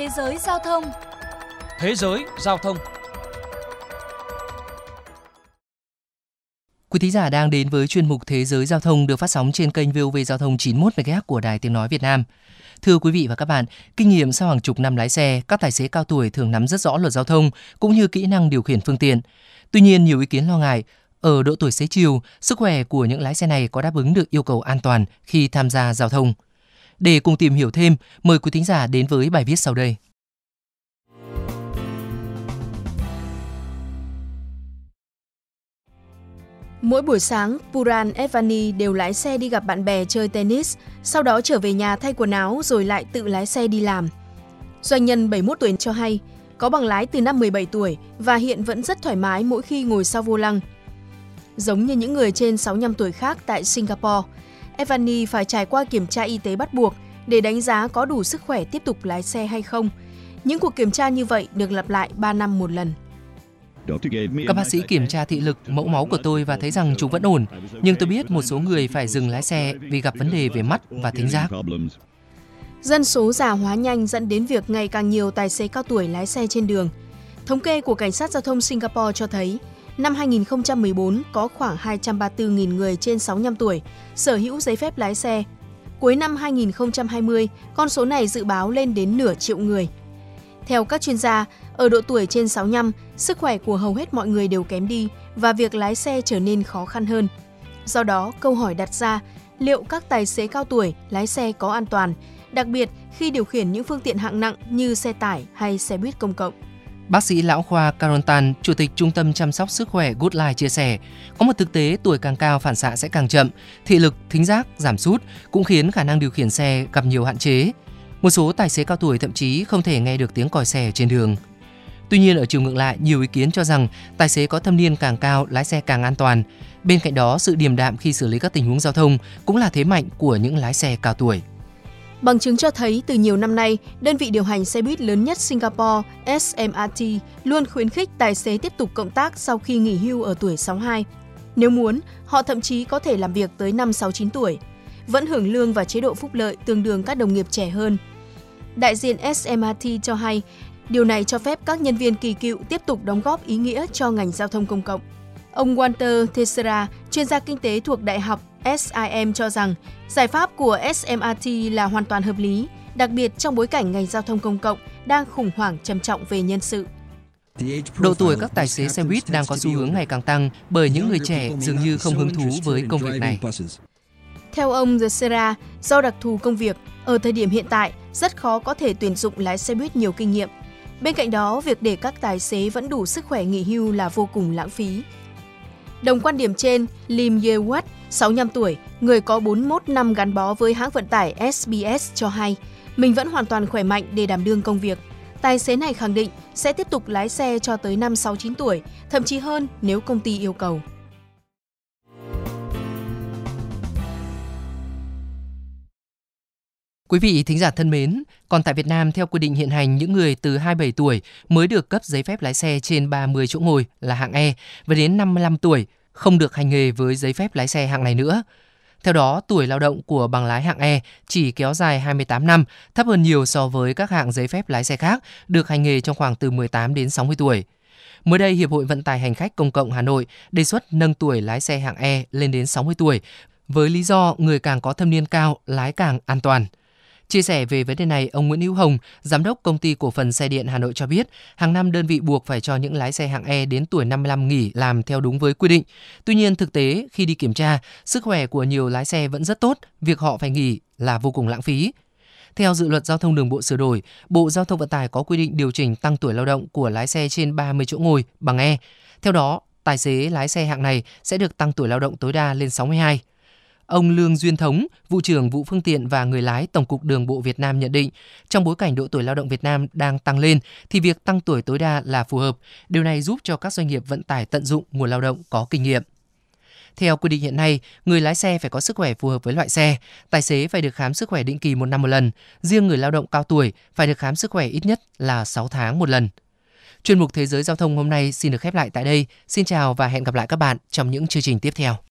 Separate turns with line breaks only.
Thế giới giao thông
Thế giới giao thông
Quý thính giả đang đến với chuyên mục Thế giới giao thông được phát sóng trên kênh VOV Giao thông 91 MHz của Đài Tiếng nói Việt Nam. Thưa quý vị và các bạn, kinh nghiệm sau hàng chục năm lái xe, các tài xế cao tuổi thường nắm rất rõ luật giao thông cũng như kỹ năng điều khiển phương tiện. Tuy nhiên, nhiều ý kiến lo ngại ở độ tuổi xế chiều, sức khỏe của những lái xe này có đáp ứng được yêu cầu an toàn khi tham gia giao thông. Để cùng tìm hiểu thêm, mời quý thính giả đến với bài viết sau đây.
Mỗi buổi sáng, Puran Evani đều lái xe đi gặp bạn bè chơi tennis, sau đó trở về nhà thay quần áo rồi lại tự lái xe đi làm. Doanh nhân 71 tuổi cho hay, có bằng lái từ năm 17 tuổi và hiện vẫn rất thoải mái mỗi khi ngồi sau vô lăng. Giống như những người trên 65 tuổi khác tại Singapore, Evani phải trải qua kiểm tra y tế bắt buộc để đánh giá có đủ sức khỏe tiếp tục lái xe hay không. Những cuộc kiểm tra như vậy được lặp lại 3 năm một lần.
Các bác sĩ kiểm tra thị lực, mẫu máu của tôi và thấy rằng chúng vẫn ổn, nhưng tôi biết một số người phải dừng lái xe vì gặp vấn đề về mắt và thính giác.
Dân số già hóa nhanh dẫn đến việc ngày càng nhiều tài xế cao tuổi lái xe trên đường. Thống kê của Cảnh sát Giao thông Singapore cho thấy, năm 2014 có khoảng 234.000 người trên 65 tuổi sở hữu giấy phép lái xe. Cuối năm 2020, con số này dự báo lên đến nửa triệu người. Theo các chuyên gia, ở độ tuổi trên 65, sức khỏe của hầu hết mọi người đều kém đi và việc lái xe trở nên khó khăn hơn. Do đó, câu hỏi đặt ra, liệu các tài xế cao tuổi lái xe có an toàn, đặc biệt khi điều khiển những phương tiện hạng nặng như xe tải hay xe buýt công cộng?
Bác sĩ lão khoa Carol Tan, Chủ tịch Trung tâm chăm sóc sức khỏe Good Life chia sẻ, có một thực tế tuổi càng cao phản xạ sẽ càng chậm, thị lực, thính giác giảm sút cũng khiến khả năng điều khiển xe gặp nhiều hạn chế. Một số tài xế cao tuổi thậm chí không thể nghe được tiếng còi xe trên đường. Tuy nhiên ở chiều ngược lại, nhiều ý kiến cho rằng tài xế có thâm niên càng cao, lái xe càng an toàn. Bên cạnh đó, sự điềm đạm khi xử lý các tình huống giao thông cũng là thế mạnh của những lái xe cao tuổi.
Bằng chứng cho thấy từ nhiều năm nay, đơn vị điều hành xe buýt lớn nhất Singapore, SMRT, luôn khuyến khích tài xế tiếp tục cộng tác sau khi nghỉ hưu ở tuổi 62. Nếu muốn, họ thậm chí có thể làm việc tới năm 69 tuổi, vẫn hưởng lương và chế độ phúc lợi tương đương các đồng nghiệp trẻ hơn. Đại diện SMRT cho hay, điều này cho phép các nhân viên kỳ cựu tiếp tục đóng góp ý nghĩa cho ngành giao thông công cộng. Ông Walter Teixeira, chuyên gia kinh tế thuộc Đại học SIM cho rằng giải pháp của SMRT là hoàn toàn hợp lý, đặc biệt trong bối cảnh ngành giao thông công cộng đang khủng hoảng trầm trọng về nhân sự.
Độ tuổi các tài xế xe buýt đang có xu hướng ngày càng tăng bởi những người trẻ dường như không hứng thú với công việc này.
Theo ông Teixeira, do đặc thù công việc, ở thời điểm hiện tại rất khó có thể tuyển dụng lái xe buýt nhiều kinh nghiệm. Bên cạnh đó, việc để các tài xế vẫn đủ sức khỏe nghỉ hưu là vô cùng lãng phí. Đồng quan điểm trên, Lim Ye Wat, 65 tuổi, người có 41 năm gắn bó với hãng vận tải SBS cho hay, mình vẫn hoàn toàn khỏe mạnh để đảm đương công việc. Tài xế này khẳng định sẽ tiếp tục lái xe cho tới năm 69 tuổi, thậm chí hơn nếu công ty yêu cầu.
Quý vị thính giả thân mến, còn tại Việt Nam theo quy định hiện hành những người từ 27 tuổi mới được cấp giấy phép lái xe trên 30 chỗ ngồi là hạng E và đến 55 tuổi không được hành nghề với giấy phép lái xe hạng này nữa. Theo đó, tuổi lao động của bằng lái hạng E chỉ kéo dài 28 năm, thấp hơn nhiều so với các hạng giấy phép lái xe khác được hành nghề trong khoảng từ 18 đến 60 tuổi. Mới đây, Hiệp hội Vận tải Hành khách Công cộng Hà Nội đề xuất nâng tuổi lái xe hạng E lên đến 60 tuổi, với lý do người càng có thâm niên cao, lái càng an toàn. Chia sẻ về vấn đề này, ông Nguyễn Hữu Hồng, giám đốc công ty cổ phần xe điện Hà Nội cho biết, hàng năm đơn vị buộc phải cho những lái xe hạng E đến tuổi 55 nghỉ làm theo đúng với quy định. Tuy nhiên thực tế khi đi kiểm tra, sức khỏe của nhiều lái xe vẫn rất tốt, việc họ phải nghỉ là vô cùng lãng phí. Theo dự luật giao thông đường bộ sửa đổi, Bộ Giao thông Vận tải có quy định điều chỉnh tăng tuổi lao động của lái xe trên 30 chỗ ngồi bằng E. Theo đó, tài xế lái xe hạng này sẽ được tăng tuổi lao động tối đa lên 62. Ông Lương Duyên Thống, vụ trưởng vụ phương tiện và người lái Tổng cục Đường bộ Việt Nam nhận định, trong bối cảnh độ tuổi lao động Việt Nam đang tăng lên thì việc tăng tuổi tối đa là phù hợp. Điều này giúp cho các doanh nghiệp vận tải tận dụng nguồn lao động có kinh nghiệm. Theo quy định hiện nay, người lái xe phải có sức khỏe phù hợp với loại xe, tài xế phải được khám sức khỏe định kỳ một năm một lần, riêng người lao động cao tuổi phải được khám sức khỏe ít nhất là 6 tháng một lần. Chuyên mục Thế giới Giao thông hôm nay xin được khép lại tại đây. Xin chào và hẹn gặp lại các bạn trong những chương trình tiếp theo.